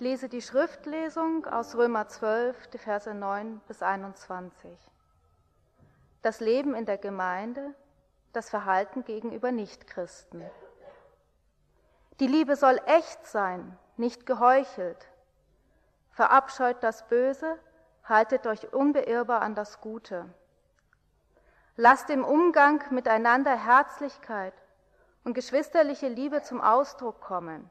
Ich lese die Schriftlesung aus Römer 12, die Verse 9 bis 21. Das Leben in der Gemeinde, das Verhalten gegenüber Nichtchristen. Die Liebe soll echt sein, nicht geheuchelt. Verabscheut das Böse, haltet euch unbeirrbar an das Gute. Lasst im Umgang miteinander Herzlichkeit und geschwisterliche Liebe zum Ausdruck kommen.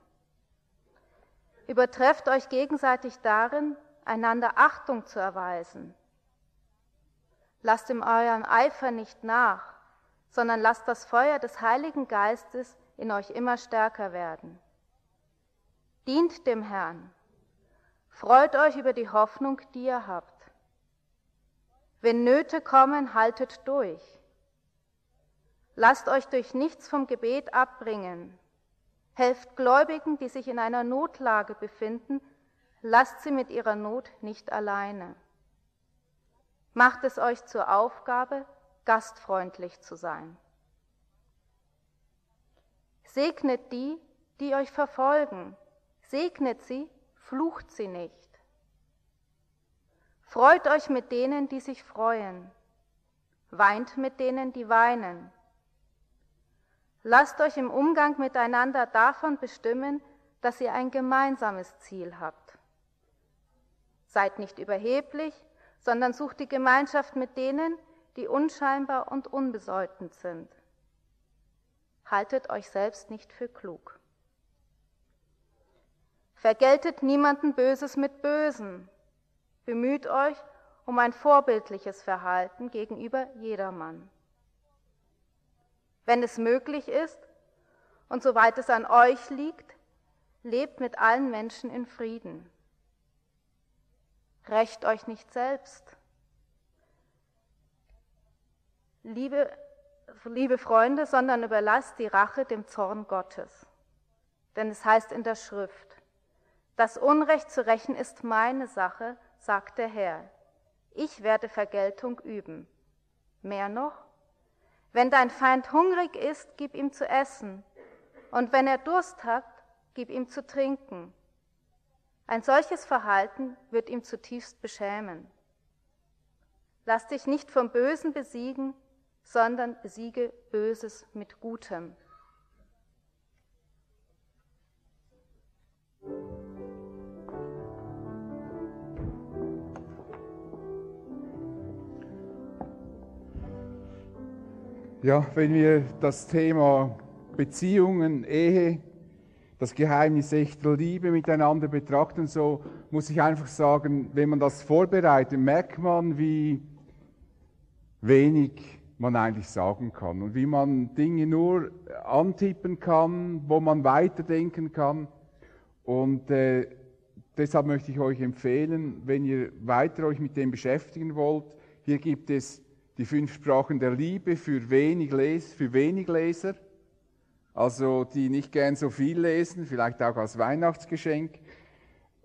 Übertrefft euch gegenseitig darin, einander Achtung zu erweisen. Lasst im euren Eifer nicht nach, sondern lasst das Feuer des Heiligen Geistes in euch immer stärker werden. Dient dem Herrn. Freut euch über die Hoffnung, die ihr habt. Wenn Nöte kommen, haltet durch. Lasst euch durch nichts vom Gebet abbringen. Helft Gläubigen, die sich in einer Notlage befinden, lasst sie mit ihrer Not nicht alleine. Macht es euch zur Aufgabe, gastfreundlich zu sein. Segnet die, die euch verfolgen. Segnet sie, flucht sie nicht. Freut euch mit denen, die sich freuen. Weint mit denen, die weinen. Lasst euch im Umgang miteinander davon bestimmen, dass ihr ein gemeinsames Ziel habt. Seid nicht überheblich, sondern sucht die Gemeinschaft mit denen, die unscheinbar und unbedeutend sind. Haltet euch selbst nicht für klug. Vergeltet niemanden Böses mit Bösen. Bemüht euch um ein vorbildliches Verhalten gegenüber jedermann wenn es möglich ist und soweit es an euch liegt, lebt mit allen Menschen in Frieden. Rächt euch nicht selbst. Liebe, liebe Freunde, sondern überlasst die Rache dem Zorn Gottes. Denn es heißt in der Schrift, das Unrecht zu rächen ist meine Sache, sagt der Herr. Ich werde Vergeltung üben. Mehr noch, wenn dein Feind hungrig ist, gib ihm zu essen. Und wenn er Durst hat, gib ihm zu trinken. Ein solches Verhalten wird ihm zutiefst beschämen. Lass dich nicht vom Bösen besiegen, sondern besiege Böses mit Gutem. Ja, wenn wir das Thema Beziehungen, Ehe, das Geheimnis echter Liebe miteinander betrachten, so muss ich einfach sagen, wenn man das vorbereitet, merkt man, wie wenig man eigentlich sagen kann und wie man Dinge nur antippen kann, wo man weiterdenken kann. Und äh, deshalb möchte ich euch empfehlen, wenn ihr weiter euch mit dem beschäftigen wollt, hier gibt es die fünf Sprachen der Liebe für wenig, Les für wenig Leser, also die nicht gern so viel lesen, vielleicht auch als Weihnachtsgeschenk.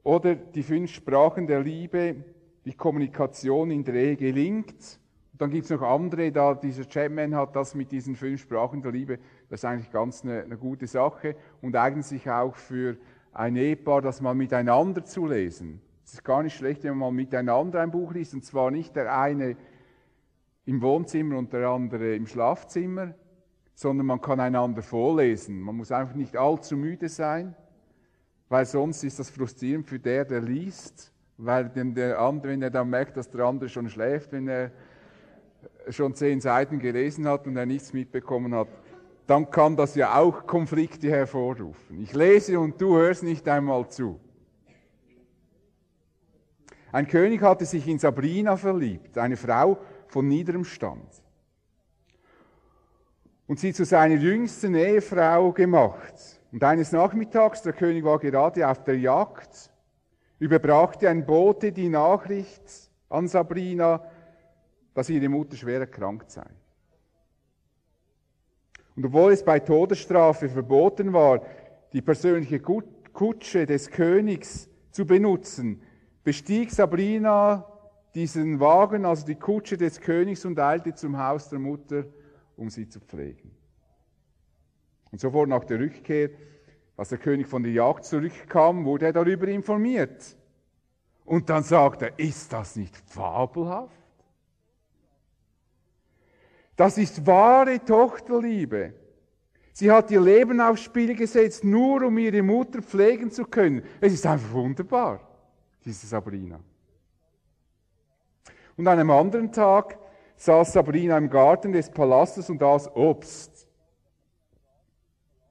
Oder die fünf Sprachen der Liebe, wie Kommunikation in der Ehe gelingt. Und dann gibt es noch andere, da dieser Chapman hat das mit diesen fünf Sprachen der Liebe, das ist eigentlich ganz eine, eine gute Sache und eignet sich auch für ein Ehepaar, das mal miteinander zu lesen. Es ist gar nicht schlecht, wenn man mal miteinander ein Buch liest, und zwar nicht der eine im Wohnzimmer und der andere im Schlafzimmer, sondern man kann einander vorlesen. Man muss einfach nicht allzu müde sein, weil sonst ist das frustrierend für der, der liest, weil der andere, wenn er dann merkt, dass der andere schon schläft, wenn er schon zehn Seiten gelesen hat und er nichts mitbekommen hat, dann kann das ja auch Konflikte hervorrufen. Ich lese und du hörst nicht einmal zu. Ein König hatte sich in Sabrina verliebt, eine Frau, von niederem Stand. Und sie zu seiner jüngsten Ehefrau gemacht. Und eines Nachmittags, der König war gerade auf der Jagd, überbrachte ein Bote die Nachricht an Sabrina, dass ihre Mutter schwer erkrankt sei. Und obwohl es bei Todesstrafe verboten war, die persönliche Kutsche des Königs zu benutzen, bestieg Sabrina diesen Wagen, also die Kutsche des Königs, und eilte zum Haus der Mutter, um sie zu pflegen. Und sofort nach der Rückkehr Als der König von der Jagd zurückkam, wurde er darüber informiert. Und dann sagt er, ist das nicht fabelhaft? Das ist wahre Tochterliebe. Sie hat ihr Leben aufs Spiel gesetzt, nur um ihre Mutter pflegen zu können. Es ist einfach wunderbar, diese Sabrina. Und an einem anderen Tag saß Sabrina im Garten des Palastes und aß Obst.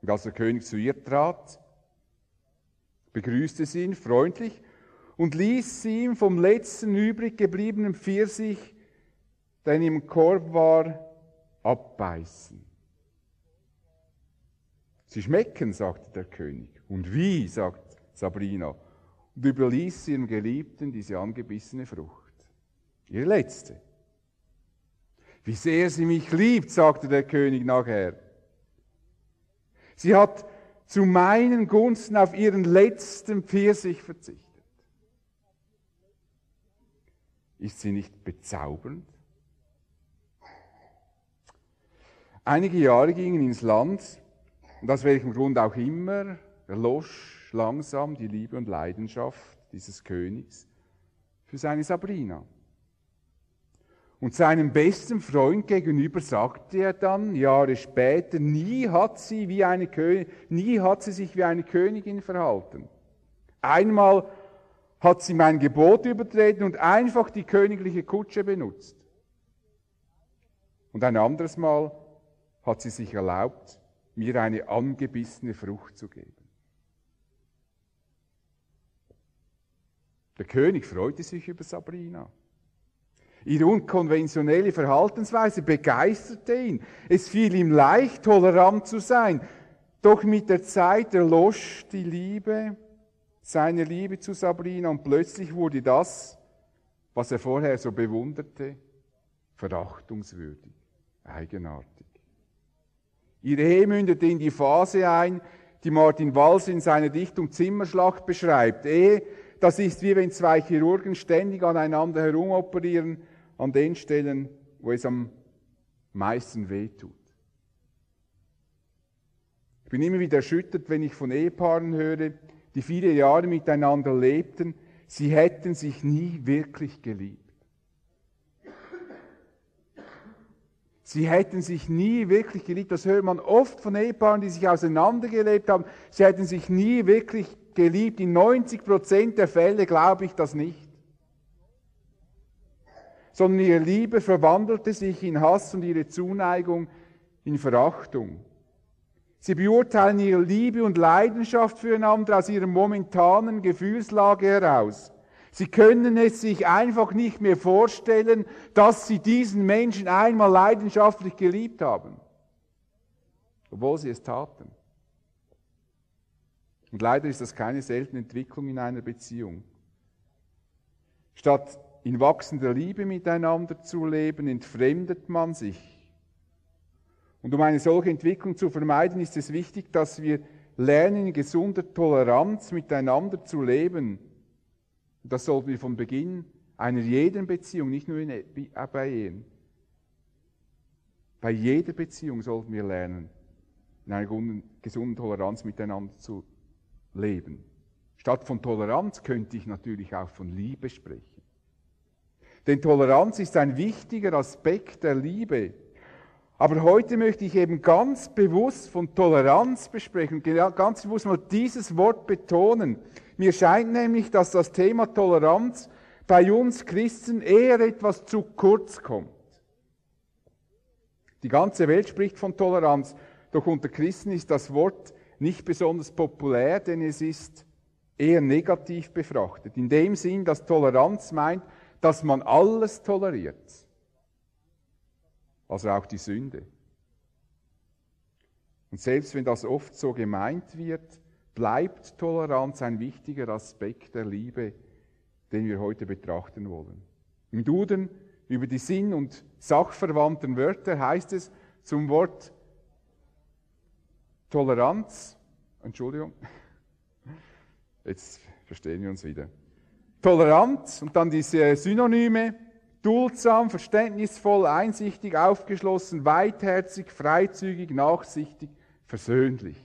Und als der König zu ihr trat, begrüßte sie ihn freundlich und ließ sie ihm vom letzten übrig gebliebenen Pfirsich, der in im Korb war, abbeißen. Sie schmecken, sagte der König. Und wie, sagt Sabrina, und überließ ihrem Geliebten diese angebissene Frucht. Ihre letzte. Wie sehr sie mich liebt, sagte der König nachher. Sie hat zu meinen Gunsten auf ihren letzten Pfirsich verzichtet. Ist sie nicht bezaubernd? Einige Jahre gingen ins Land, und aus welchem Grund auch immer, erlosch langsam die Liebe und Leidenschaft dieses Königs für seine Sabrina. Und seinem besten Freund gegenüber sagte er dann Jahre später, nie hat sie wie eine Königin, nie hat sie sich wie eine Königin verhalten. Einmal hat sie mein Gebot übertreten und einfach die königliche Kutsche benutzt. Und ein anderes Mal hat sie sich erlaubt, mir eine angebissene Frucht zu geben. Der König freute sich über Sabrina. Ihre unkonventionelle Verhaltensweise begeisterte ihn. Es fiel ihm leicht, tolerant zu sein. Doch mit der Zeit erlosch die Liebe, seine Liebe zu Sabrina und plötzlich wurde das, was er vorher so bewunderte, verachtungswürdig, eigenartig. Ihre Ehe mündete in die Phase ein, die Martin Walls in seiner Dichtung Zimmerschlacht beschreibt. Ehe, das ist wie wenn zwei Chirurgen ständig aneinander herumoperieren, an den Stellen, wo es am meisten wehtut. Ich bin immer wieder erschüttert, wenn ich von Ehepaaren höre, die viele Jahre miteinander lebten, sie hätten sich nie wirklich geliebt. Sie hätten sich nie wirklich geliebt. Das hört man oft von Ehepaaren, die sich auseinandergelebt haben. Sie hätten sich nie wirklich geliebt. In 90 Prozent der Fälle glaube ich das nicht sondern ihre Liebe verwandelte sich in Hass und ihre Zuneigung in Verachtung. Sie beurteilen ihre Liebe und Leidenschaft füreinander aus ihrer momentanen Gefühlslage heraus. Sie können es sich einfach nicht mehr vorstellen, dass sie diesen Menschen einmal leidenschaftlich geliebt haben, obwohl sie es taten. Und leider ist das keine seltene Entwicklung in einer Beziehung. Statt in wachsender Liebe miteinander zu leben, entfremdet man sich. Und um eine solche Entwicklung zu vermeiden, ist es wichtig, dass wir lernen, in gesunder Toleranz miteinander zu leben. Und das sollten wir von Beginn einer jeden Beziehung, nicht nur in, äh, bei Ehen, bei jeder Beziehung sollten wir lernen, in einer gesunden Toleranz miteinander zu leben. Statt von Toleranz könnte ich natürlich auch von Liebe sprechen. Denn Toleranz ist ein wichtiger Aspekt der Liebe. Aber heute möchte ich eben ganz bewusst von Toleranz besprechen, ganz bewusst mal dieses Wort betonen. Mir scheint nämlich, dass das Thema Toleranz bei uns Christen eher etwas zu kurz kommt. Die ganze Welt spricht von Toleranz, doch unter Christen ist das Wort nicht besonders populär, denn es ist eher negativ befrachtet. In dem Sinn, dass Toleranz meint, dass man alles toleriert. Also auch die Sünde. Und selbst wenn das oft so gemeint wird, bleibt Toleranz ein wichtiger Aspekt der Liebe, den wir heute betrachten wollen. Im Duden über die Sinn- und sachverwandten Wörter heißt es zum Wort Toleranz, Entschuldigung, jetzt verstehen wir uns wieder. Tolerant und dann diese Synonyme, duldsam, verständnisvoll, einsichtig, aufgeschlossen, weitherzig, freizügig, nachsichtig, versöhnlich.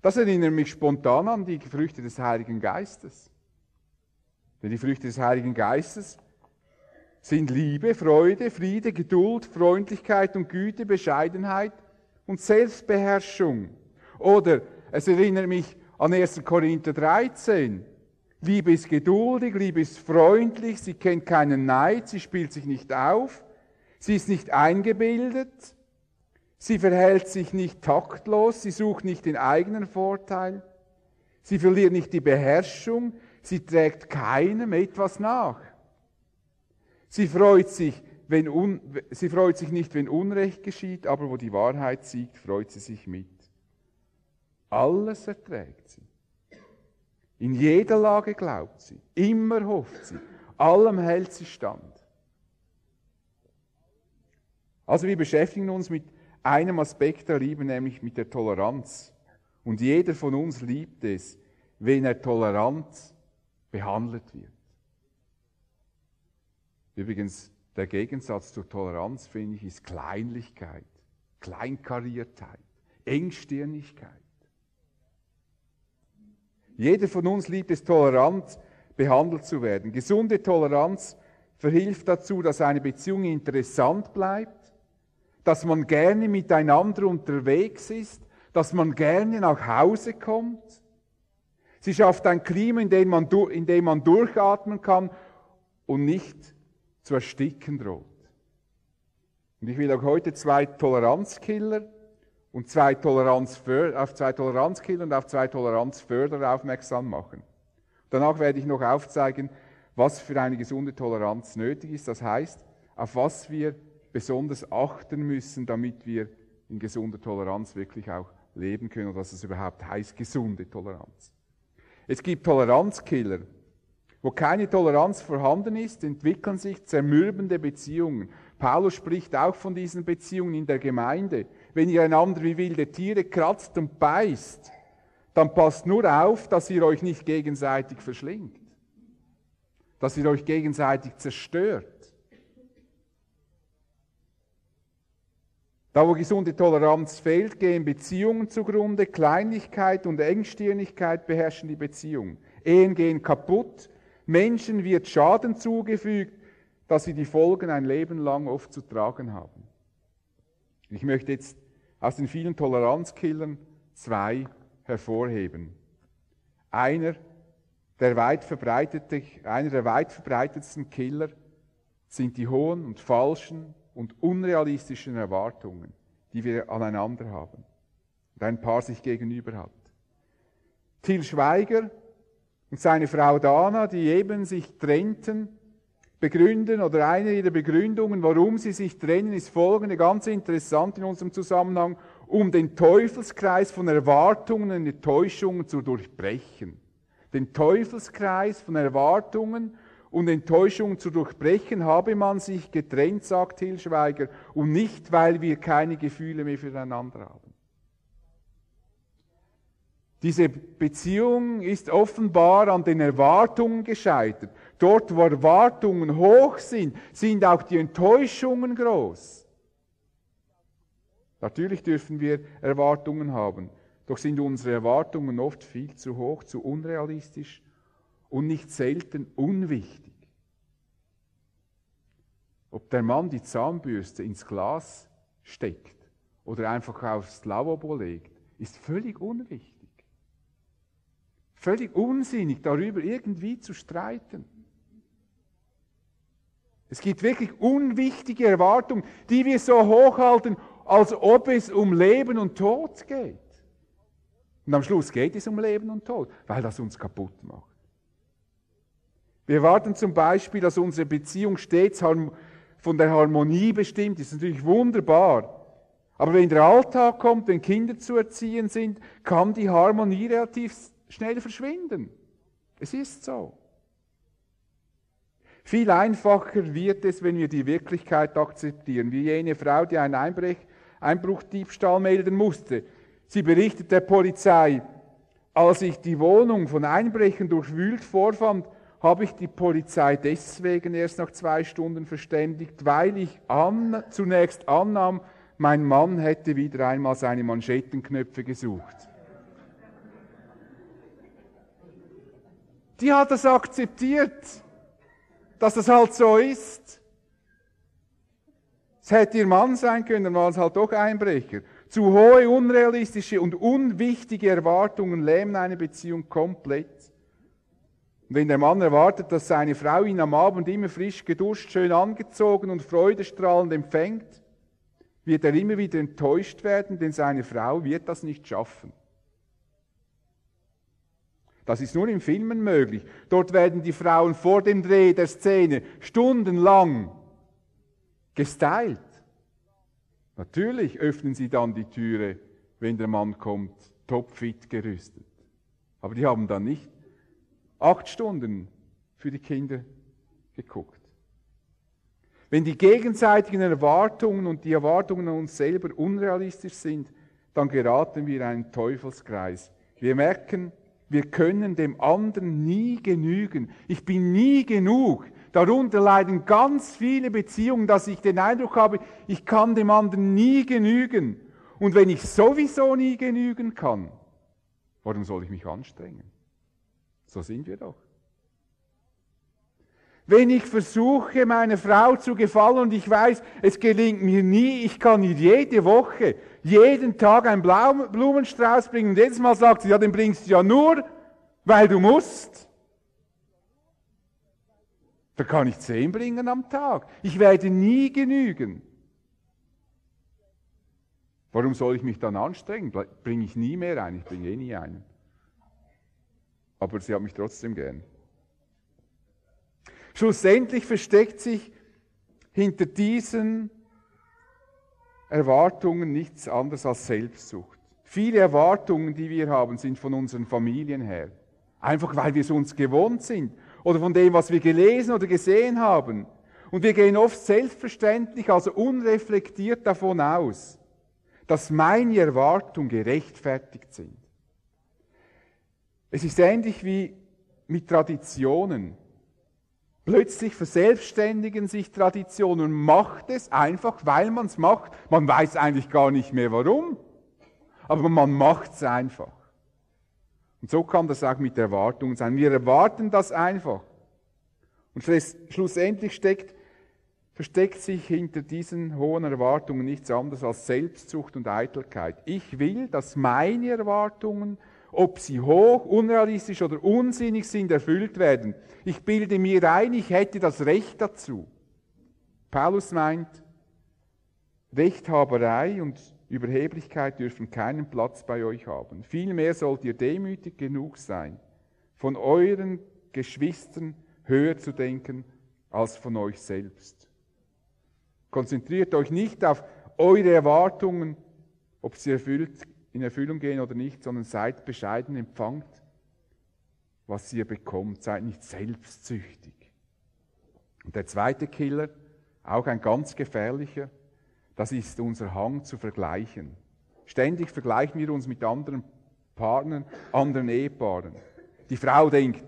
Das erinnert mich spontan an die Früchte des Heiligen Geistes. Denn die Früchte des Heiligen Geistes sind Liebe, Freude, Friede, Geduld, Freundlichkeit und Güte, Bescheidenheit und Selbstbeherrschung. Oder es erinnert mich an 1. Korinther 13. Liebe ist geduldig, Liebe ist freundlich, sie kennt keinen Neid, sie spielt sich nicht auf, sie ist nicht eingebildet, sie verhält sich nicht taktlos, sie sucht nicht den eigenen Vorteil, sie verliert nicht die Beherrschung, sie trägt keinem etwas nach. Sie freut sich, wenn un, sie freut sich nicht, wenn Unrecht geschieht, aber wo die Wahrheit siegt, freut sie sich mit. Alles erträgt sie. In jeder Lage glaubt sie, immer hofft sie, allem hält sie stand. Also wir beschäftigen uns mit einem Aspekt der Liebe, nämlich mit der Toleranz. Und jeder von uns liebt es, wenn er tolerant behandelt wird. Übrigens, der Gegensatz zur Toleranz, finde ich, ist Kleinlichkeit, Kleinkariertheit, Engstirnigkeit. Jeder von uns liebt es, tolerant behandelt zu werden. Gesunde Toleranz verhilft dazu, dass eine Beziehung interessant bleibt, dass man gerne miteinander unterwegs ist, dass man gerne nach Hause kommt. Sie schafft ein Klima, in dem man, in dem man durchatmen kann und nicht zu ersticken droht. Und ich will auch heute zwei Toleranzkiller und zwei Toleranz auf zwei Toleranzkiller und auf zwei Toleranzförderer aufmerksam machen. Danach werde ich noch aufzeigen, was für eine gesunde Toleranz nötig ist. Das heißt, auf was wir besonders achten müssen, damit wir in gesunder Toleranz wirklich auch leben können und was es überhaupt heißt, gesunde Toleranz. Es gibt Toleranzkiller. Wo keine Toleranz vorhanden ist, entwickeln sich zermürbende Beziehungen. Paulus spricht auch von diesen Beziehungen in der Gemeinde wenn ihr einander wie wilde Tiere kratzt und beißt, dann passt nur auf, dass ihr euch nicht gegenseitig verschlingt, dass ihr euch gegenseitig zerstört. Da, wo gesunde Toleranz fehlt, gehen Beziehungen zugrunde, Kleinlichkeit und Engstirnigkeit beherrschen die Beziehung. Ehen gehen kaputt, Menschen wird Schaden zugefügt, dass sie die Folgen ein Leben lang oft zu tragen haben. Ich möchte jetzt aus den vielen Toleranzkillern zwei hervorheben. Einer der, weit einer der weit verbreitetsten Killer sind die hohen und falschen und unrealistischen Erwartungen, die wir aneinander haben und ein Paar sich gegenüber hat. Till Schweiger und seine Frau Dana, die eben sich trennten, begründen oder eine ihrer Begründungen, warum sie sich trennen, ist folgende, ganz interessant in unserem Zusammenhang, um den Teufelskreis von Erwartungen und Enttäuschungen zu durchbrechen. Den Teufelskreis von Erwartungen und Enttäuschungen zu durchbrechen, habe man sich getrennt, sagt Hilschweiger, und nicht, weil wir keine Gefühle mehr füreinander haben. Diese Beziehung ist offenbar an den Erwartungen gescheitert. Dort, wo Erwartungen hoch sind, sind auch die Enttäuschungen groß. Natürlich dürfen wir Erwartungen haben, doch sind unsere Erwartungen oft viel zu hoch, zu unrealistisch und nicht selten unwichtig. Ob der Mann die Zahnbürste ins Glas steckt oder einfach aufs Lavabo legt, ist völlig unwichtig. Völlig unsinnig, darüber irgendwie zu streiten. Es gibt wirklich unwichtige Erwartungen, die wir so hochhalten, als ob es um Leben und Tod geht. Und am Schluss geht es um Leben und Tod, weil das uns kaputt macht. Wir erwarten zum Beispiel, dass unsere Beziehung stets von der Harmonie bestimmt ist. Das ist natürlich wunderbar. Aber wenn der Alltag kommt, wenn Kinder zu erziehen sind, kann die Harmonie relativ schnell verschwinden. Es ist so. Viel einfacher wird es, wenn wir die Wirklichkeit akzeptieren, wie jene Frau, die einen Einbrech, Einbruchdiebstahl melden musste. Sie berichtet der Polizei, als ich die Wohnung von Einbrechen durchwühlt vorfand, habe ich die Polizei deswegen erst nach zwei Stunden verständigt, weil ich an, zunächst annahm, mein Mann hätte wieder einmal seine Manschettenknöpfe gesucht. Die hat das akzeptiert dass das halt so ist. Es hätte ihr Mann sein können, dann war es halt doch Einbrecher. Zu hohe, unrealistische und unwichtige Erwartungen lähmen eine Beziehung komplett. Und wenn der Mann erwartet, dass seine Frau ihn am Abend immer frisch geduscht, schön angezogen und freudestrahlend empfängt, wird er immer wieder enttäuscht werden, denn seine Frau wird das nicht schaffen. Das ist nur in Filmen möglich. Dort werden die Frauen vor dem Dreh der Szene stundenlang gestylt. Natürlich öffnen sie dann die Türe, wenn der Mann kommt, topfit gerüstet. Aber die haben dann nicht acht Stunden für die Kinder geguckt. Wenn die gegenseitigen Erwartungen und die Erwartungen an uns selber unrealistisch sind, dann geraten wir in einen Teufelskreis. Wir merken, wir können dem anderen nie genügen. Ich bin nie genug. Darunter leiden ganz viele Beziehungen, dass ich den Eindruck habe, ich kann dem anderen nie genügen. Und wenn ich sowieso nie genügen kann, warum soll ich mich anstrengen? So sind wir doch. Wenn ich versuche, meiner Frau zu gefallen und ich weiß, es gelingt mir nie, ich kann ihr jede Woche, jeden Tag einen Blumenstrauß bringen und jedes Mal sagt sie, ja, den bringst du ja nur, weil du musst. Da kann ich zehn bringen am Tag. Ich werde nie genügen. Warum soll ich mich dann anstrengen? Bringe ich nie mehr ein, ich bringe eh nie einen. Aber sie hat mich trotzdem gern. Schlussendlich versteckt sich hinter diesen Erwartungen nichts anderes als Selbstsucht. Viele Erwartungen, die wir haben, sind von unseren Familien her. Einfach weil wir es uns gewohnt sind oder von dem, was wir gelesen oder gesehen haben. Und wir gehen oft selbstverständlich, also unreflektiert davon aus, dass meine Erwartungen gerechtfertigt sind. Es ist ähnlich wie mit Traditionen. Plötzlich verselbstständigen sich Traditionen und macht es einfach, weil man es macht. Man weiß eigentlich gar nicht mehr warum, aber man macht es einfach. Und so kann das auch mit Erwartungen sein. Wir erwarten das einfach. Und schlussendlich steckt, versteckt sich hinter diesen hohen Erwartungen nichts anderes als Selbstsucht und Eitelkeit. Ich will, dass meine Erwartungen ob sie hoch, unrealistisch oder unsinnig sind, erfüllt werden. Ich bilde mir ein, ich hätte das Recht dazu. Paulus meint, Rechthaberei und Überheblichkeit dürfen keinen Platz bei euch haben. Vielmehr sollt ihr demütig genug sein, von euren Geschwistern höher zu denken als von euch selbst. Konzentriert euch nicht auf eure Erwartungen, ob sie erfüllt in Erfüllung gehen oder nicht, sondern seid bescheiden, empfangt, was ihr bekommt. Seid nicht selbstsüchtig. Und der zweite Killer, auch ein ganz gefährlicher, das ist unser Hang zu vergleichen. Ständig vergleichen wir uns mit anderen Partnern, anderen Ehepaaren. Die Frau denkt,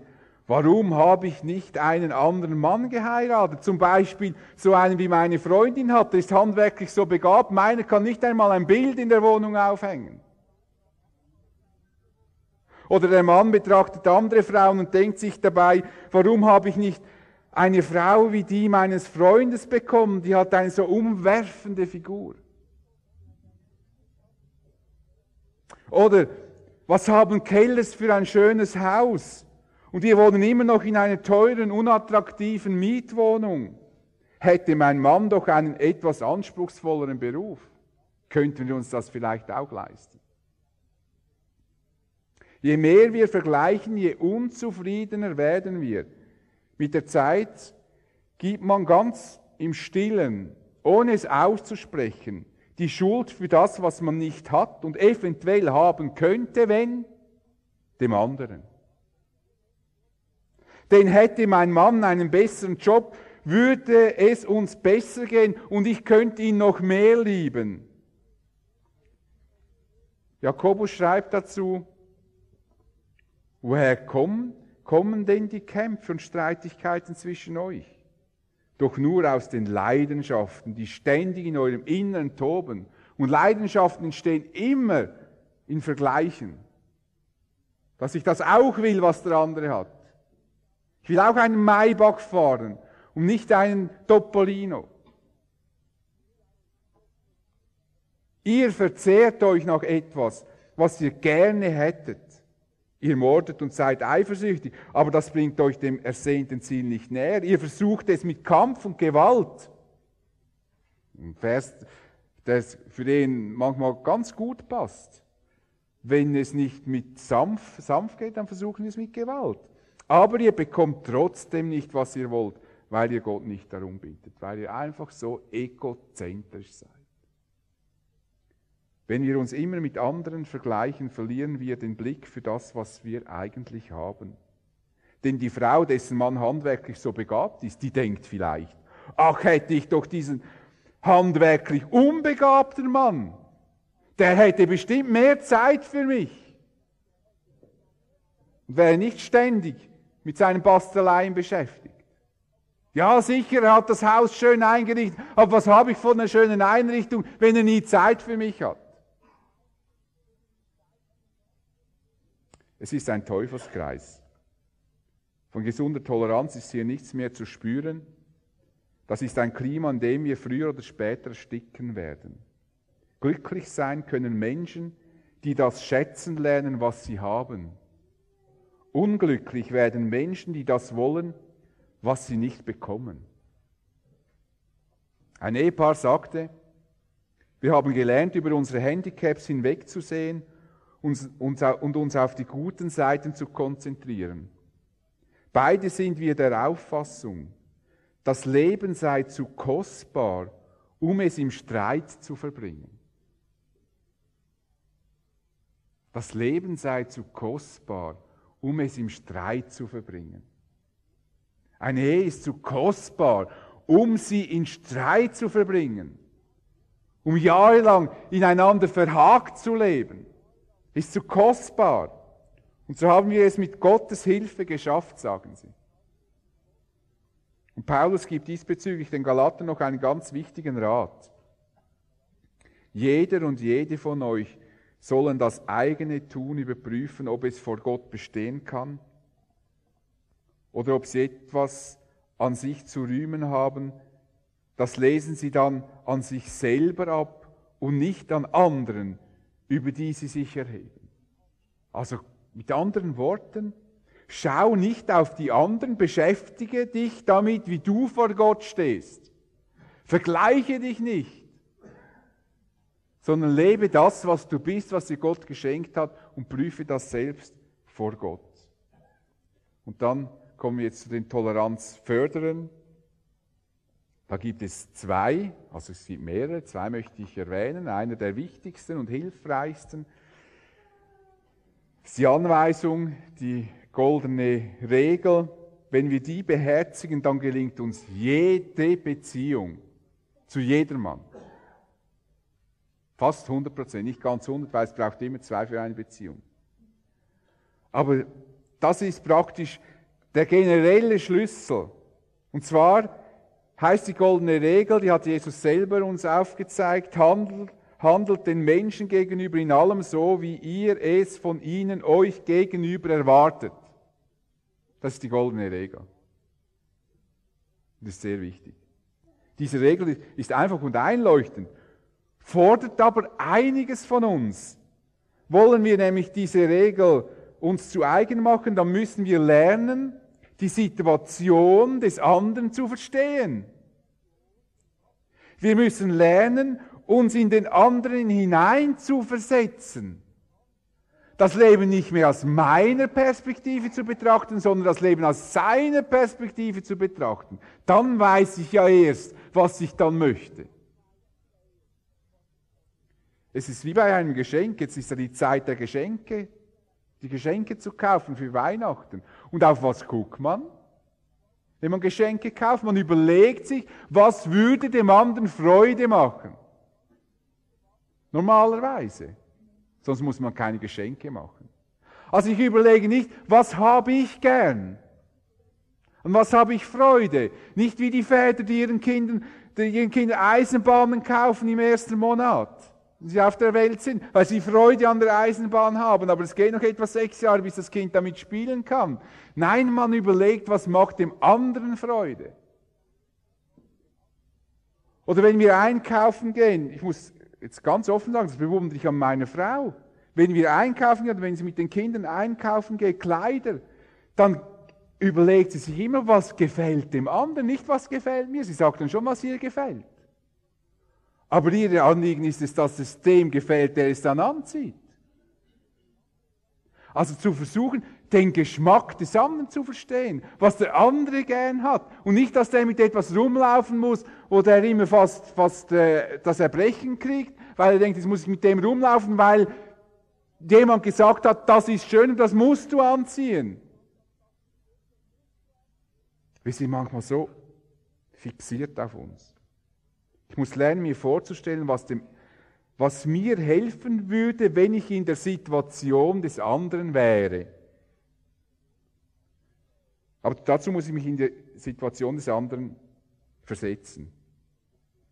warum habe ich nicht einen anderen Mann geheiratet? Zum Beispiel so einen wie meine Freundin hat, der ist handwerklich so begabt, meiner kann nicht einmal ein Bild in der Wohnung aufhängen. Oder der Mann betrachtet andere Frauen und denkt sich dabei, warum habe ich nicht eine Frau wie die meines Freundes bekommen, die hat eine so umwerfende Figur. Oder was haben Kellers für ein schönes Haus? Und wir wohnen immer noch in einer teuren, unattraktiven Mietwohnung. Hätte mein Mann doch einen etwas anspruchsvolleren Beruf, könnten wir uns das vielleicht auch leisten. Je mehr wir vergleichen, je unzufriedener werden wir. Mit der Zeit gibt man ganz im Stillen, ohne es auszusprechen, die Schuld für das, was man nicht hat und eventuell haben könnte, wenn dem anderen. Denn hätte mein Mann einen besseren Job, würde es uns besser gehen und ich könnte ihn noch mehr lieben. Jakobus schreibt dazu, Woher kommen, kommen denn die Kämpfe und Streitigkeiten zwischen euch? Doch nur aus den Leidenschaften, die ständig in eurem Inneren toben. Und Leidenschaften entstehen immer in Vergleichen. Dass ich das auch will, was der andere hat. Ich will auch einen Maybach fahren und nicht einen Topolino. Ihr verzehrt euch nach etwas, was ihr gerne hättet. Ihr mordet und seid eifersüchtig, aber das bringt euch dem ersehnten Ziel nicht näher. Ihr versucht es mit Kampf und Gewalt. Ein Vers, der für den manchmal ganz gut passt. Wenn es nicht mit sanft, sanft geht, dann versuchen wir es mit Gewalt. Aber ihr bekommt trotzdem nicht, was ihr wollt, weil ihr Gott nicht darum bittet, weil ihr einfach so egozentrisch seid. Wenn wir uns immer mit anderen vergleichen, verlieren wir den Blick für das, was wir eigentlich haben. Denn die Frau, dessen Mann handwerklich so begabt ist, die denkt vielleicht, ach hätte ich doch diesen handwerklich unbegabten Mann, der hätte bestimmt mehr Zeit für mich und wäre nicht ständig mit seinen Basteleien beschäftigt. Ja, sicher, er hat das Haus schön eingerichtet, aber was habe ich von einer schönen Einrichtung, wenn er nie Zeit für mich hat? Es ist ein Teufelskreis. Von gesunder Toleranz ist hier nichts mehr zu spüren. Das ist ein Klima, in dem wir früher oder später ersticken werden. Glücklich sein können Menschen, die das schätzen lernen, was sie haben. Unglücklich werden Menschen, die das wollen, was sie nicht bekommen. Ein Ehepaar sagte, wir haben gelernt, über unsere Handicaps hinwegzusehen uns, uns, und uns auf die guten Seiten zu konzentrieren. Beide sind wir der Auffassung, das Leben sei zu kostbar, um es im Streit zu verbringen. Das Leben sei zu kostbar, um es im Streit zu verbringen. Eine Ehe ist zu kostbar, um sie in Streit zu verbringen, um jahrelang ineinander verhakt zu leben ist zu kostbar. Und so haben wir es mit Gottes Hilfe geschafft, sagen sie. Und Paulus gibt diesbezüglich den Galatern noch einen ganz wichtigen Rat. Jeder und jede von euch sollen das eigene Tun überprüfen, ob es vor Gott bestehen kann oder ob sie etwas an sich zu rühmen haben. Das lesen sie dann an sich selber ab und nicht an anderen, über die sie sich erheben. Also mit anderen Worten, schau nicht auf die anderen, beschäftige dich damit, wie du vor Gott stehst. Vergleiche dich nicht, sondern lebe das, was du bist, was dir Gott geschenkt hat und prüfe das selbst vor Gott. Und dann kommen wir jetzt zu den Toleranzförderern. Da gibt es zwei, also es gibt mehrere, zwei möchte ich erwähnen. Einer der wichtigsten und hilfreichsten ist die Anweisung, die goldene Regel. Wenn wir die beherzigen, dann gelingt uns jede Beziehung zu jedermann. Fast 100 Prozent, nicht ganz 100, weil es braucht immer zwei für eine Beziehung. Aber das ist praktisch der generelle Schlüssel. Und zwar heißt die goldene Regel, die hat Jesus selber uns aufgezeigt, handelt, handelt den Menschen gegenüber in allem so, wie ihr es von ihnen euch gegenüber erwartet. Das ist die goldene Regel. Das ist sehr wichtig. Diese Regel ist einfach und einleuchtend, fordert aber einiges von uns. Wollen wir nämlich diese Regel uns zu eigen machen, dann müssen wir lernen, die Situation des anderen zu verstehen. Wir müssen lernen, uns in den anderen hinein zu versetzen. Das Leben nicht mehr aus meiner Perspektive zu betrachten, sondern das Leben aus seiner Perspektive zu betrachten. Dann weiß ich ja erst, was ich dann möchte. Es ist wie bei einem Geschenk, jetzt ist ja die Zeit der Geschenke die Geschenke zu kaufen für Weihnachten. Und auf was guckt man? Wenn man Geschenke kauft, man überlegt sich, was würde dem anderen Freude machen. Normalerweise. Sonst muss man keine Geschenke machen. Also ich überlege nicht, was habe ich gern? Und was habe ich Freude? Nicht wie die Väter, die ihren Kindern, die ihren Kindern Eisenbahnen kaufen im ersten Monat. Sie auf der Welt sind, weil sie Freude an der Eisenbahn haben, aber es geht noch etwa sechs Jahre, bis das Kind damit spielen kann. Nein, man überlegt, was macht dem anderen Freude. Oder wenn wir einkaufen gehen, ich muss jetzt ganz offen sagen, das bewundere ich an meiner Frau. Wenn wir einkaufen gehen, wenn sie mit den Kindern einkaufen geht, Kleider, dann überlegt sie sich immer, was gefällt dem anderen, nicht was gefällt mir. Sie sagt dann schon, was ihr gefällt. Aber ihr Anliegen ist es, dass es dem gefällt, der es dann anzieht. Also zu versuchen, den Geschmack des anderen zu verstehen, was der andere gern hat. Und nicht, dass der mit etwas rumlaufen muss, wo der immer fast, fast äh, das Erbrechen kriegt, weil er denkt, jetzt muss ich mit dem rumlaufen, weil jemand gesagt hat, das ist schön und das musst du anziehen. Wir sind manchmal so fixiert auf uns. Ich muss lernen, mir vorzustellen, was, dem, was mir helfen würde, wenn ich in der Situation des anderen wäre. Aber dazu muss ich mich in die Situation des anderen versetzen.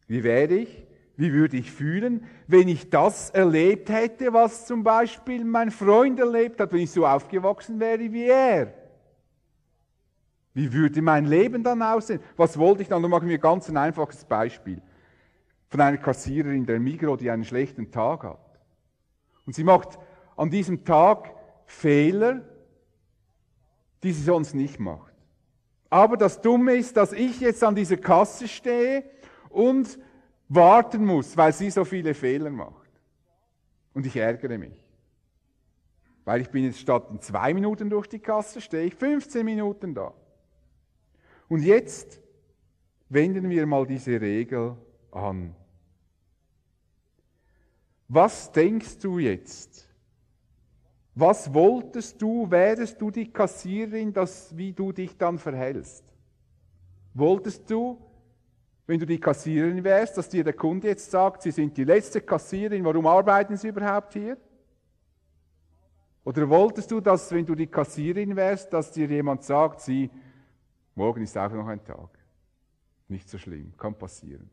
Wie wäre ich? Wie würde ich fühlen, wenn ich das erlebt hätte, was zum Beispiel mein Freund erlebt hat, wenn ich so aufgewachsen wäre wie er? Wie würde mein Leben dann aussehen? Was wollte ich dann? Da machen wir ganz ein einfaches Beispiel von einer Kassiererin der Migro, die einen schlechten Tag hat. Und sie macht an diesem Tag Fehler, die sie sonst nicht macht. Aber das Dumme ist, dass ich jetzt an dieser Kasse stehe und warten muss, weil sie so viele Fehler macht. Und ich ärgere mich. Weil ich bin jetzt statt in zwei Minuten durch die Kasse, stehe ich 15 Minuten da. Und jetzt wenden wir mal diese Regel an. Was denkst du jetzt? Was wolltest du, wärst du die Kassierin, dass, wie du dich dann verhältst? Wolltest du, wenn du die Kassierin wärst, dass dir der Kunde jetzt sagt, Sie sind die letzte Kassierin, warum arbeiten Sie überhaupt hier? Oder wolltest du, dass, wenn du die Kassierin wärst, dass dir jemand sagt, Sie, morgen ist auch noch ein Tag. Nicht so schlimm, kann passieren.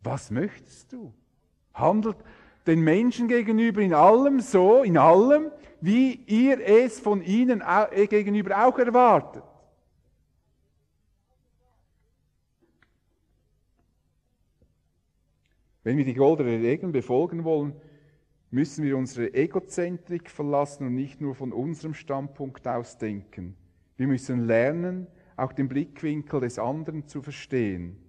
Was möchtest du? Handelt den Menschen gegenüber in allem so, in allem, wie ihr es von ihnen äh, gegenüber auch erwartet. Wenn wir die goldenen Regeln befolgen wollen, müssen wir unsere Egozentrik verlassen und nicht nur von unserem Standpunkt aus denken. Wir müssen lernen, auch den Blickwinkel des anderen zu verstehen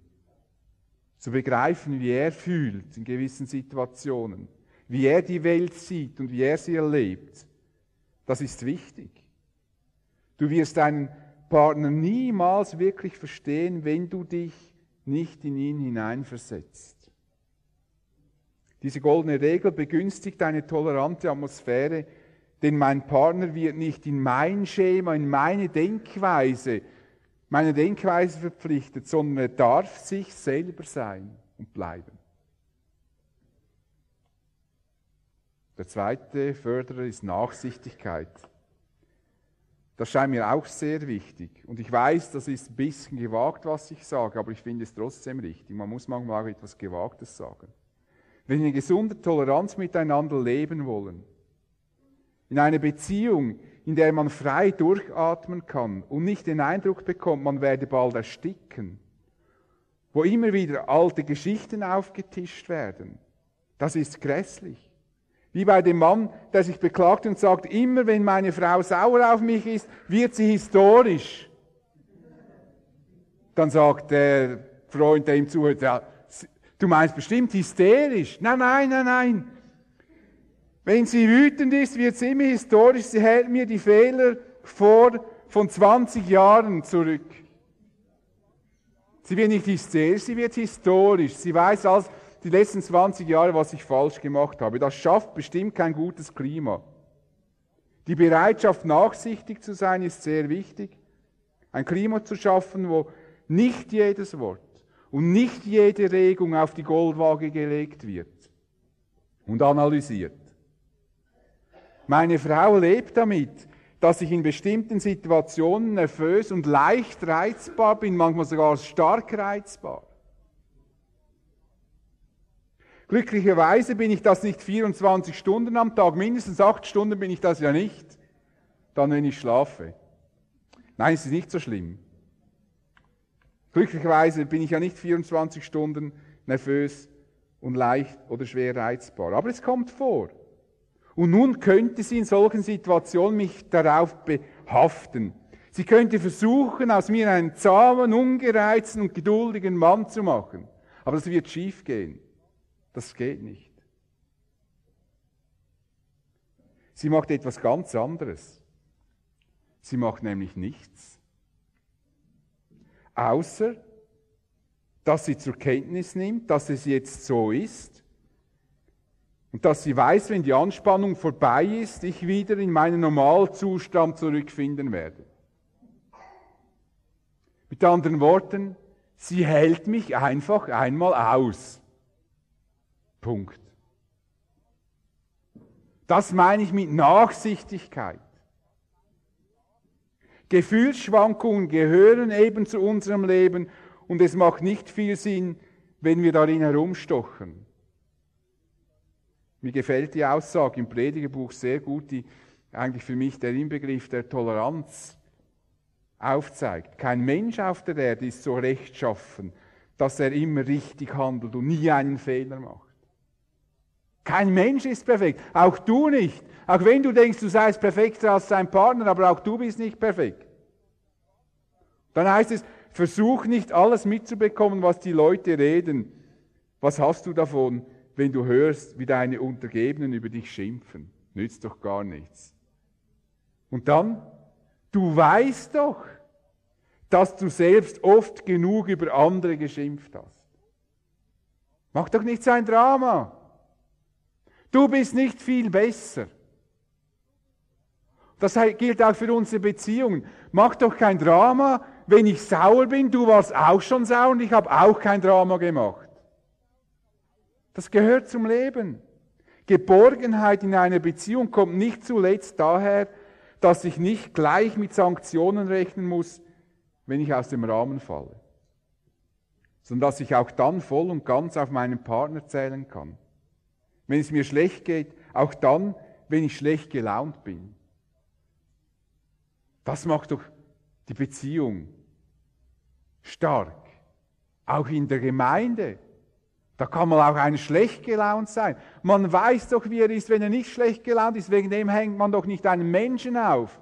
zu begreifen, wie er fühlt in gewissen Situationen, wie er die Welt sieht und wie er sie erlebt, das ist wichtig. Du wirst deinen Partner niemals wirklich verstehen, wenn du dich nicht in ihn hineinversetzt. Diese goldene Regel begünstigt eine tolerante Atmosphäre, denn mein Partner wird nicht in mein Schema, in meine Denkweise meine Denkweise verpflichtet, sondern er darf sich selber sein und bleiben. Der zweite Förderer ist Nachsichtigkeit. Das scheint mir auch sehr wichtig. Und ich weiß, das ist ein bisschen gewagt, was ich sage, aber ich finde es trotzdem richtig. Man muss manchmal auch etwas Gewagtes sagen. Wenn wir in gesunder Toleranz miteinander leben wollen, in einer Beziehung, in der man frei durchatmen kann und nicht den Eindruck bekommt, man werde bald ersticken, wo immer wieder alte Geschichten aufgetischt werden. Das ist grässlich. Wie bei dem Mann, der sich beklagt und sagt, immer wenn meine Frau sauer auf mich ist, wird sie historisch. Dann sagt der Freund, der ihm zuhört, ja, du meinst bestimmt hysterisch. Nein, nein, nein, nein. Wenn sie wütend ist, wird sie immer historisch. Sie hält mir die Fehler vor von 20 Jahren zurück. Sie wird nicht hysterisch, sie wird historisch. Sie weiß als die letzten 20 Jahre, was ich falsch gemacht habe. Das schafft bestimmt kein gutes Klima. Die Bereitschaft, nachsichtig zu sein, ist sehr wichtig. Ein Klima zu schaffen, wo nicht jedes Wort und nicht jede Regung auf die Goldwaage gelegt wird und analysiert. Meine Frau lebt damit, dass ich in bestimmten Situationen nervös und leicht reizbar bin, manchmal sogar stark reizbar. Glücklicherweise bin ich das nicht 24 Stunden am Tag, mindestens 8 Stunden bin ich das ja nicht, dann wenn ich schlafe. Nein, es ist nicht so schlimm. Glücklicherweise bin ich ja nicht 24 Stunden nervös und leicht oder schwer reizbar. Aber es kommt vor. Und nun könnte sie in solchen Situationen mich darauf behaften. Sie könnte versuchen, aus mir einen zahmen, ungereizten und geduldigen Mann zu machen. Aber das wird schief gehen. Das geht nicht. Sie macht etwas ganz anderes. Sie macht nämlich nichts. Außer, dass sie zur Kenntnis nimmt, dass es jetzt so ist und dass sie weiß, wenn die Anspannung vorbei ist, ich wieder in meinen Normalzustand zurückfinden werde. Mit anderen Worten, sie hält mich einfach einmal aus. Punkt. Das meine ich mit Nachsichtigkeit. Gefühlsschwankungen gehören eben zu unserem Leben und es macht nicht viel Sinn, wenn wir darin herumstochen. Mir gefällt die Aussage im Predigerbuch sehr gut, die eigentlich für mich der Inbegriff der Toleranz aufzeigt. Kein Mensch auf der Erde ist so rechtschaffen, dass er immer richtig handelt und nie einen Fehler macht. Kein Mensch ist perfekt, auch du nicht. Auch wenn du denkst, du seist perfekter als dein Partner, aber auch du bist nicht perfekt. Dann heißt es, versuch nicht alles mitzubekommen, was die Leute reden. Was hast du davon, wenn du hörst, wie deine Untergebenen über dich schimpfen? Nützt doch gar nichts. Und dann, du weißt doch, dass du selbst oft genug über andere geschimpft hast. Mach doch nicht so ein Drama. Du bist nicht viel besser. Das gilt auch für unsere Beziehungen. Mach doch kein Drama, wenn ich sauer bin. Du warst auch schon sauer und ich habe auch kein Drama gemacht. Das gehört zum Leben. Geborgenheit in einer Beziehung kommt nicht zuletzt daher, dass ich nicht gleich mit Sanktionen rechnen muss, wenn ich aus dem Rahmen falle, sondern dass ich auch dann voll und ganz auf meinen Partner zählen kann. Wenn es mir schlecht geht, auch dann, wenn ich schlecht gelaunt bin. Das macht doch die Beziehung stark. Auch in der Gemeinde. Da kann man auch ein schlecht gelaunt sein. Man weiß doch, wie er ist, wenn er nicht schlecht gelaunt ist. Wegen dem hängt man doch nicht einen Menschen auf,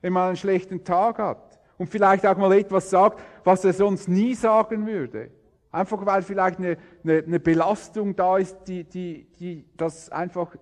wenn man einen schlechten Tag hat. Und vielleicht auch mal etwas sagt, was er sonst nie sagen würde. Einfach weil vielleicht eine, eine, eine Belastung da ist, die, die, die das einfach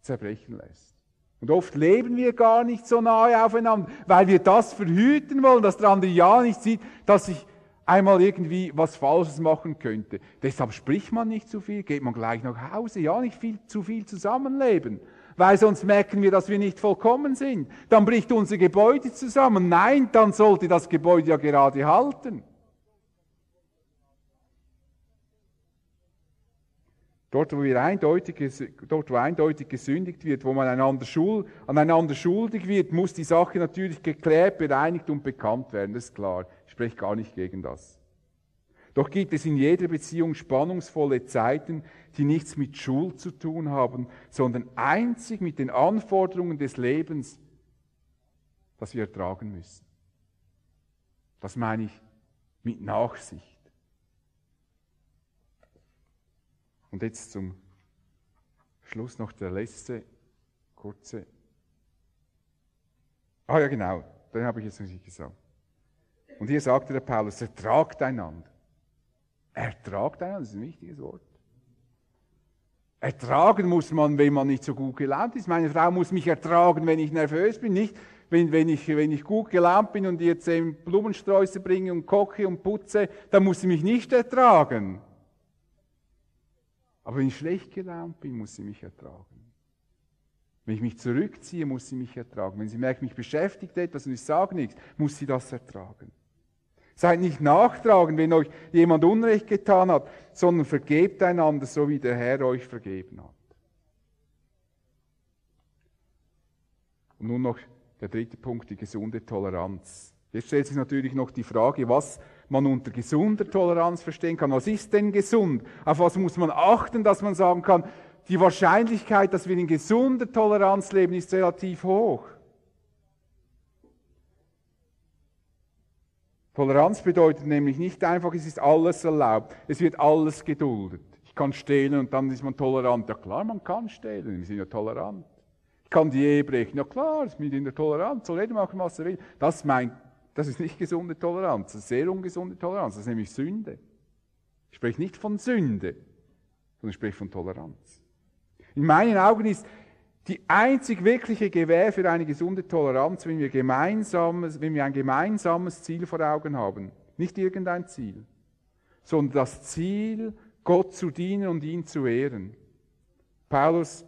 zerbrechen lässt. Und oft leben wir gar nicht so nahe aufeinander, weil wir das verhüten wollen, dass der andere ja nicht sieht, dass ich einmal irgendwie was Falsches machen könnte. Deshalb spricht man nicht zu viel, geht man gleich nach Hause, ja nicht viel, zu viel zusammenleben, weil sonst merken wir, dass wir nicht vollkommen sind. Dann bricht unser Gebäude zusammen. Nein, dann sollte das Gebäude ja gerade halten. Dort, wo, wir eindeutig, dort, wo eindeutig gesündigt wird, wo man einander schul, aneinander schuldig wird, muss die Sache natürlich geklärt, bereinigt und bekannt werden. Das ist klar. Spreche gar nicht gegen das. Doch gibt es in jeder Beziehung spannungsvolle Zeiten, die nichts mit Schuld zu tun haben, sondern einzig mit den Anforderungen des Lebens, das wir ertragen müssen. Das meine ich mit Nachsicht. Und jetzt zum Schluss noch der letzte kurze. Ah ja, genau, den habe ich jetzt nicht gesagt. Und hier sagte der Paulus, ertragt einander. Ertragt einander, das ist ein wichtiges Wort. Ertragen muss man, wenn man nicht so gut gelaunt ist. Meine Frau muss mich ertragen, wenn ich nervös bin. Nicht, wenn, wenn, ich, wenn ich gut gelaunt bin und ihr zehn Blumensträuße bringe und koche und putze, dann muss sie mich nicht ertragen. Aber wenn ich schlecht gelaunt bin, muss sie mich ertragen. Wenn ich mich zurückziehe, muss sie mich ertragen. Wenn sie merkt, mich beschäftigt etwas und ich sage nichts, muss sie das ertragen. Seid nicht nachtragen, wenn euch jemand Unrecht getan hat, sondern vergebt einander, so wie der Herr euch vergeben hat. Und nun noch der dritte Punkt, die gesunde Toleranz. Jetzt stellt sich natürlich noch die Frage, was man unter gesunder Toleranz verstehen kann. Was ist denn gesund? Auf was muss man achten, dass man sagen kann, die Wahrscheinlichkeit, dass wir in gesunder Toleranz leben, ist relativ hoch. Toleranz bedeutet nämlich nicht einfach, es ist alles erlaubt, es wird alles geduldet. Ich kann stehlen und dann ist man tolerant. Ja klar, man kann stehlen, wir sind ja tolerant. Ich kann die Ehe brechen. Ja klar, ist mit in der Toleranz, soll jeder machen, was er will. Das meint das ist nicht gesunde Toleranz, das ist sehr ungesunde Toleranz, das ist nämlich Sünde. Ich spreche nicht von Sünde, sondern ich spreche von Toleranz. In meinen Augen ist die einzig wirkliche Gewähr für eine gesunde Toleranz, wenn wir, gemeinsames, wenn wir ein gemeinsames Ziel vor Augen haben. Nicht irgendein Ziel, sondern das Ziel, Gott zu dienen und ihn zu ehren. Paulus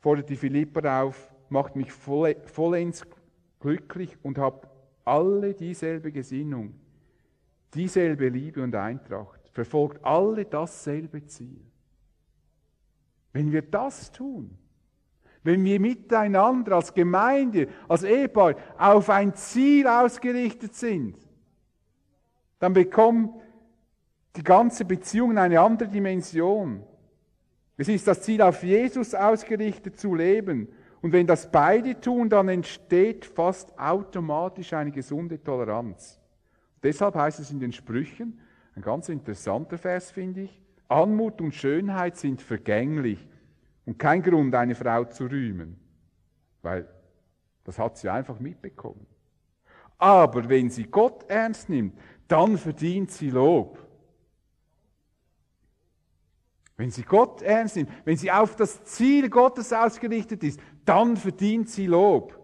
fordert die Philipper auf, macht mich vollends glücklich und habt alle dieselbe Gesinnung, dieselbe Liebe und Eintracht, verfolgt alle dasselbe Ziel. Wenn wir das tun, wenn wir miteinander als Gemeinde, als Ehepaar auf ein Ziel ausgerichtet sind, dann bekommt die ganze Beziehung eine andere Dimension. Es ist das Ziel, auf Jesus ausgerichtet zu leben und wenn das beide tun, dann entsteht fast automatisch eine gesunde Toleranz. Deshalb heißt es in den Sprüchen, ein ganz interessanter Vers finde ich, Anmut und Schönheit sind vergänglich und kein Grund, eine Frau zu rühmen, weil das hat sie einfach mitbekommen. Aber wenn sie Gott ernst nimmt, dann verdient sie Lob. Wenn sie Gott ernst nimmt, wenn sie auf das Ziel Gottes ausgerichtet ist, dann verdient sie Lob.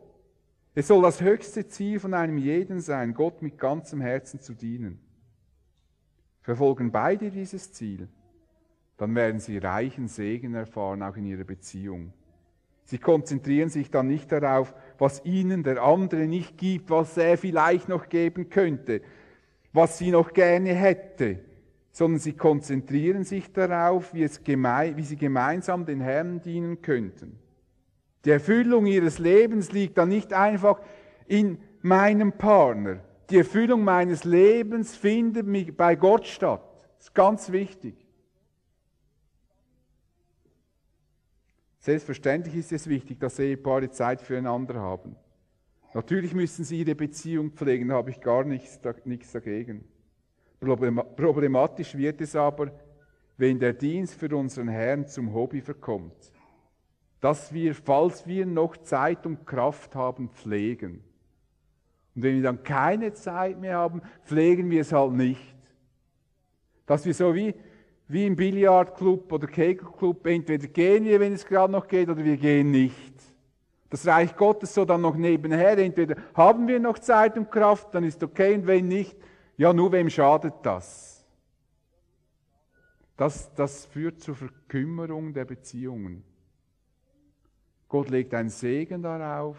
Es soll das höchste Ziel von einem jeden sein, Gott mit ganzem Herzen zu dienen. Verfolgen beide dieses Ziel, dann werden sie reichen Segen erfahren, auch in ihrer Beziehung. Sie konzentrieren sich dann nicht darauf, was ihnen der andere nicht gibt, was er vielleicht noch geben könnte, was sie noch gerne hätte, sondern sie konzentrieren sich darauf, wie, geme wie sie gemeinsam den Herrn dienen könnten. Die Erfüllung ihres Lebens liegt dann nicht einfach in meinem Partner. Die Erfüllung meines Lebens findet bei Gott statt. Das ist ganz wichtig. Selbstverständlich ist es wichtig, dass Ehepaare Zeit füreinander haben. Natürlich müssen sie ihre Beziehung pflegen, da habe ich gar nichts, nichts dagegen. Problematisch wird es aber, wenn der Dienst für unseren Herrn zum Hobby verkommt. Dass wir, falls wir noch Zeit und Kraft haben, pflegen. Und wenn wir dann keine Zeit mehr haben, pflegen wir es halt nicht. Dass wir so wie, wie im Billardclub oder Kegelclub, entweder gehen wir, wenn es gerade noch geht, oder wir gehen nicht. Das Reich Gottes so dann noch nebenher, entweder haben wir noch Zeit und Kraft, dann ist okay, und wenn nicht, ja, nur wem schadet das? Das, das führt zur Verkümmerung der Beziehungen. Gott legt einen Segen darauf,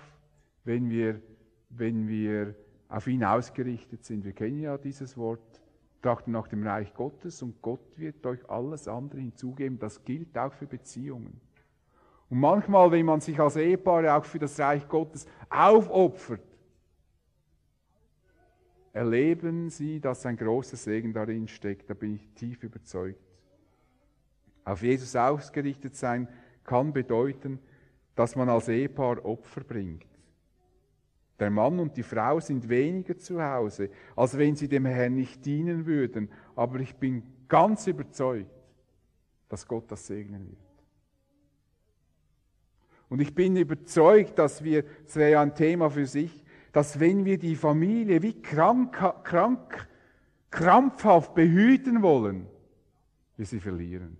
wenn wir, wenn wir auf ihn ausgerichtet sind. Wir kennen ja dieses Wort, trachtet nach dem Reich Gottes und Gott wird euch alles andere hinzugeben. Das gilt auch für Beziehungen. Und manchmal, wenn man sich als Ehepaare auch für das Reich Gottes aufopfert, erleben sie, dass ein großer Segen darin steckt. Da bin ich tief überzeugt. Auf Jesus ausgerichtet sein kann bedeuten, dass man als Ehepaar Opfer bringt. Der Mann und die Frau sind weniger zu Hause, als wenn sie dem Herrn nicht dienen würden. Aber ich bin ganz überzeugt, dass Gott das segnen wird. Und ich bin überzeugt, dass wir, das wäre ja ein Thema für sich, dass wenn wir die Familie wie krank, krank, krampfhaft behüten wollen, wir sie verlieren.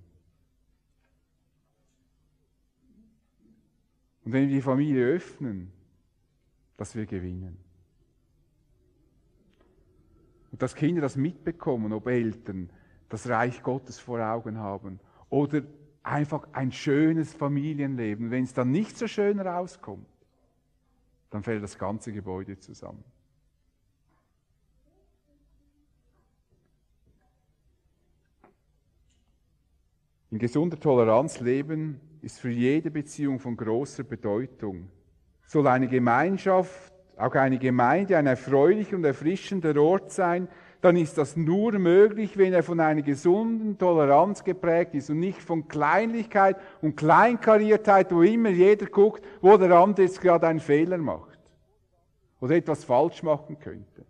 Und wenn wir die Familie öffnen, dass wir gewinnen. Und dass Kinder das mitbekommen, ob Eltern das Reich Gottes vor Augen haben oder einfach ein schönes Familienleben. Wenn es dann nicht so schön rauskommt, dann fällt das ganze Gebäude zusammen. In gesunder Toleranz leben ist für jede Beziehung von großer Bedeutung. Soll eine Gemeinschaft auch eine Gemeinde ein erfreulicher und erfrischender Ort sein, dann ist das nur möglich, wenn er von einer gesunden Toleranz geprägt ist und nicht von Kleinlichkeit und Kleinkariertheit, wo immer jeder guckt, wo der andere jetzt gerade einen Fehler macht oder etwas falsch machen könnte.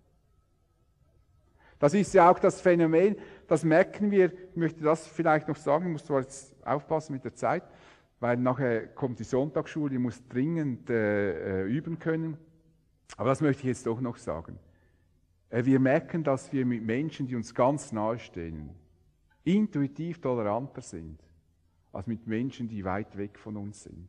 Das ist ja auch das Phänomen, das merken wir, ich möchte das vielleicht noch sagen, ich muss zwar jetzt aufpassen mit der Zeit, weil nachher kommt die Sonntagsschule, ich muss dringend äh, äh üben können. Aber das möchte ich jetzt doch noch sagen. Äh, wir merken, dass wir mit Menschen, die uns ganz nahe stehen, intuitiv toleranter sind, als mit Menschen, die weit weg von uns sind.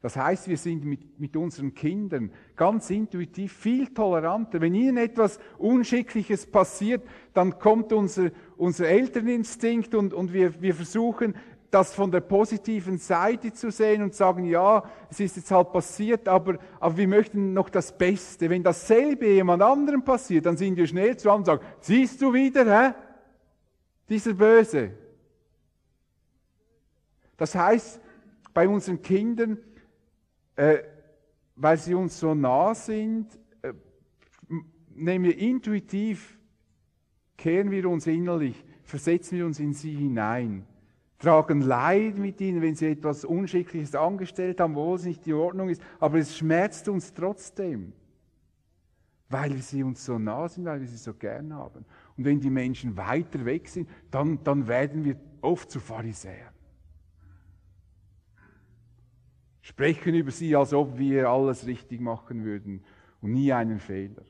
Das heißt, wir sind mit, mit unseren Kindern ganz intuitiv viel toleranter. Wenn ihnen etwas Unschickliches passiert, dann kommt unser, unser Elterninstinkt und, und wir, wir versuchen, das von der positiven Seite zu sehen und sagen, ja, es ist jetzt halt passiert, aber, aber wir möchten noch das Beste. Wenn dasselbe jemand anderem passiert, dann sind wir schnell zu und sagen, siehst du wieder, hä? Dieser Böse. Das heißt, bei unseren Kindern, äh, weil sie uns so nah sind, äh, nehmen wir intuitiv, kehren wir uns innerlich, versetzen wir uns in sie hinein tragen Leid mit ihnen, wenn sie etwas Unschickliches angestellt haben, wo es nicht die Ordnung ist. Aber es schmerzt uns trotzdem, weil sie uns so nah sind, weil wir sie so gern haben. Und wenn die Menschen weiter weg sind, dann, dann werden wir oft zu Pharisäern. Sprechen über sie, als ob wir alles richtig machen würden und nie einen Fehler.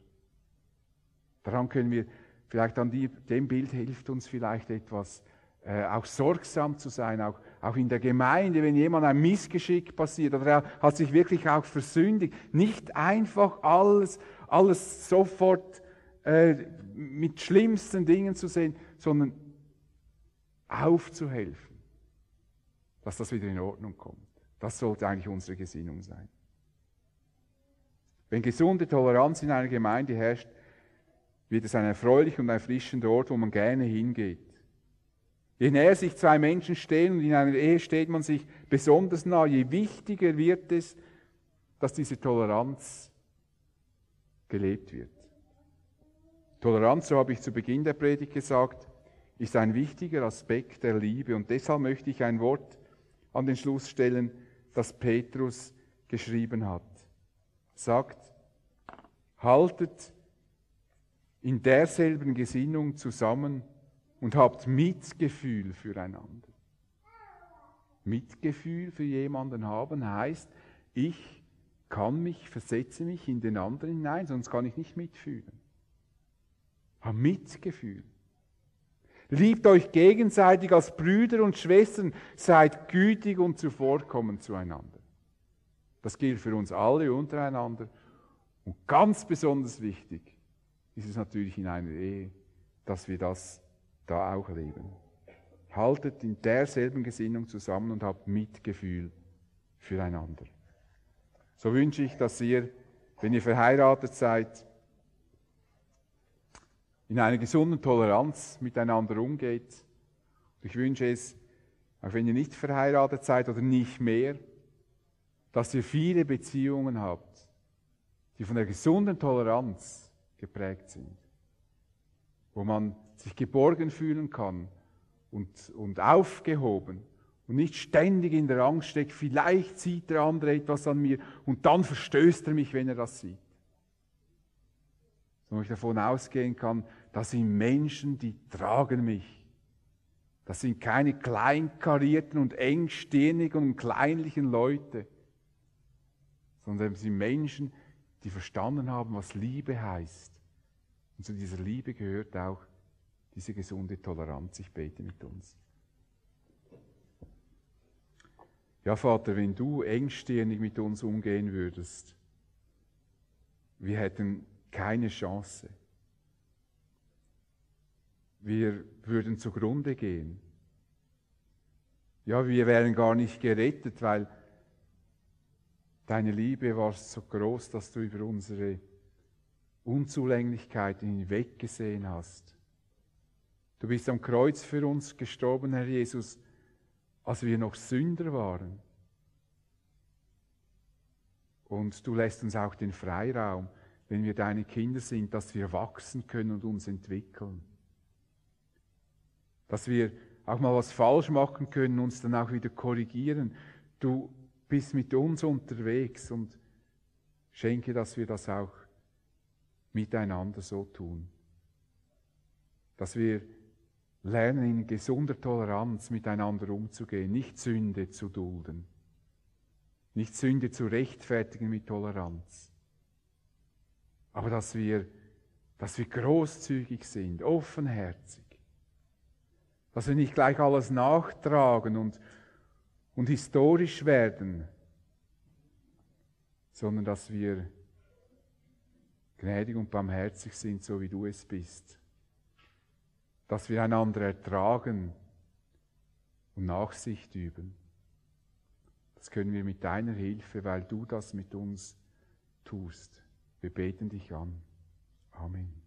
Daran können wir, vielleicht an die, dem Bild hilft uns vielleicht etwas, äh, auch sorgsam zu sein, auch, auch in der Gemeinde, wenn jemand ein Missgeschick passiert oder er hat sich wirklich auch versündigt, nicht einfach alles, alles sofort äh, mit schlimmsten Dingen zu sehen, sondern aufzuhelfen, dass das wieder in Ordnung kommt. Das sollte eigentlich unsere Gesinnung sein. Wenn gesunde Toleranz in einer Gemeinde herrscht, wird es ein erfreulicher und erfrischender Ort, wo man gerne hingeht. Je näher sich zwei Menschen stehen und in einer Ehe steht man sich besonders nah, je wichtiger wird es, dass diese Toleranz gelebt wird. Toleranz, so habe ich zu Beginn der Predigt gesagt, ist ein wichtiger Aspekt der Liebe und deshalb möchte ich ein Wort an den Schluss stellen, das Petrus geschrieben hat. Sagt, haltet in derselben Gesinnung zusammen, und habt Mitgefühl füreinander. Mitgefühl für jemanden haben heißt, ich kann mich, versetze mich in den anderen hinein, sonst kann ich nicht mitfühlen. Hab Mitgefühl. Liebt euch gegenseitig als Brüder und Schwestern, seid gütig und zuvorkommend zueinander. Das gilt für uns alle untereinander. Und ganz besonders wichtig ist es natürlich in einer Ehe, dass wir das da auch leben. Haltet in derselben Gesinnung zusammen und habt Mitgefühl füreinander. So wünsche ich, dass ihr, wenn ihr verheiratet seid, in einer gesunden Toleranz miteinander umgeht. Ich wünsche es, auch wenn ihr nicht verheiratet seid oder nicht mehr, dass ihr viele Beziehungen habt, die von der gesunden Toleranz geprägt sind, wo man sich geborgen fühlen kann und, und aufgehoben und nicht ständig in der Angst steckt, vielleicht sieht der andere etwas an mir und dann verstößt er mich, wenn er das sieht. Sondern ich davon ausgehen kann, das sind Menschen, die tragen mich. Das sind keine kleinkarierten und engstirnigen und kleinlichen Leute, sondern sie sind Menschen, die verstanden haben, was Liebe heißt. Und zu dieser Liebe gehört auch diese gesunde Toleranz. Ich bete mit uns. Ja, Vater, wenn du engstirnig mit uns umgehen würdest, wir hätten keine Chance. Wir würden zugrunde gehen. Ja, wir wären gar nicht gerettet, weil deine Liebe war so groß, dass du über unsere Unzulänglichkeiten hinweggesehen hast. Du bist am Kreuz für uns gestorben, Herr Jesus, als wir noch Sünder waren. Und du lässt uns auch den Freiraum, wenn wir deine Kinder sind, dass wir wachsen können und uns entwickeln. Dass wir auch mal was falsch machen können, uns dann auch wieder korrigieren. Du bist mit uns unterwegs und schenke, dass wir das auch miteinander so tun. Dass wir lernen, in gesunder Toleranz miteinander umzugehen, nicht Sünde zu dulden, nicht Sünde zu rechtfertigen mit Toleranz, aber dass wir, dass wir großzügig sind, offenherzig, dass wir nicht gleich alles nachtragen und, und historisch werden, sondern dass wir gnädig und barmherzig sind, so wie du es bist. Dass wir einander ertragen und Nachsicht üben. Das können wir mit deiner Hilfe, weil du das mit uns tust. Wir beten dich an. Amen.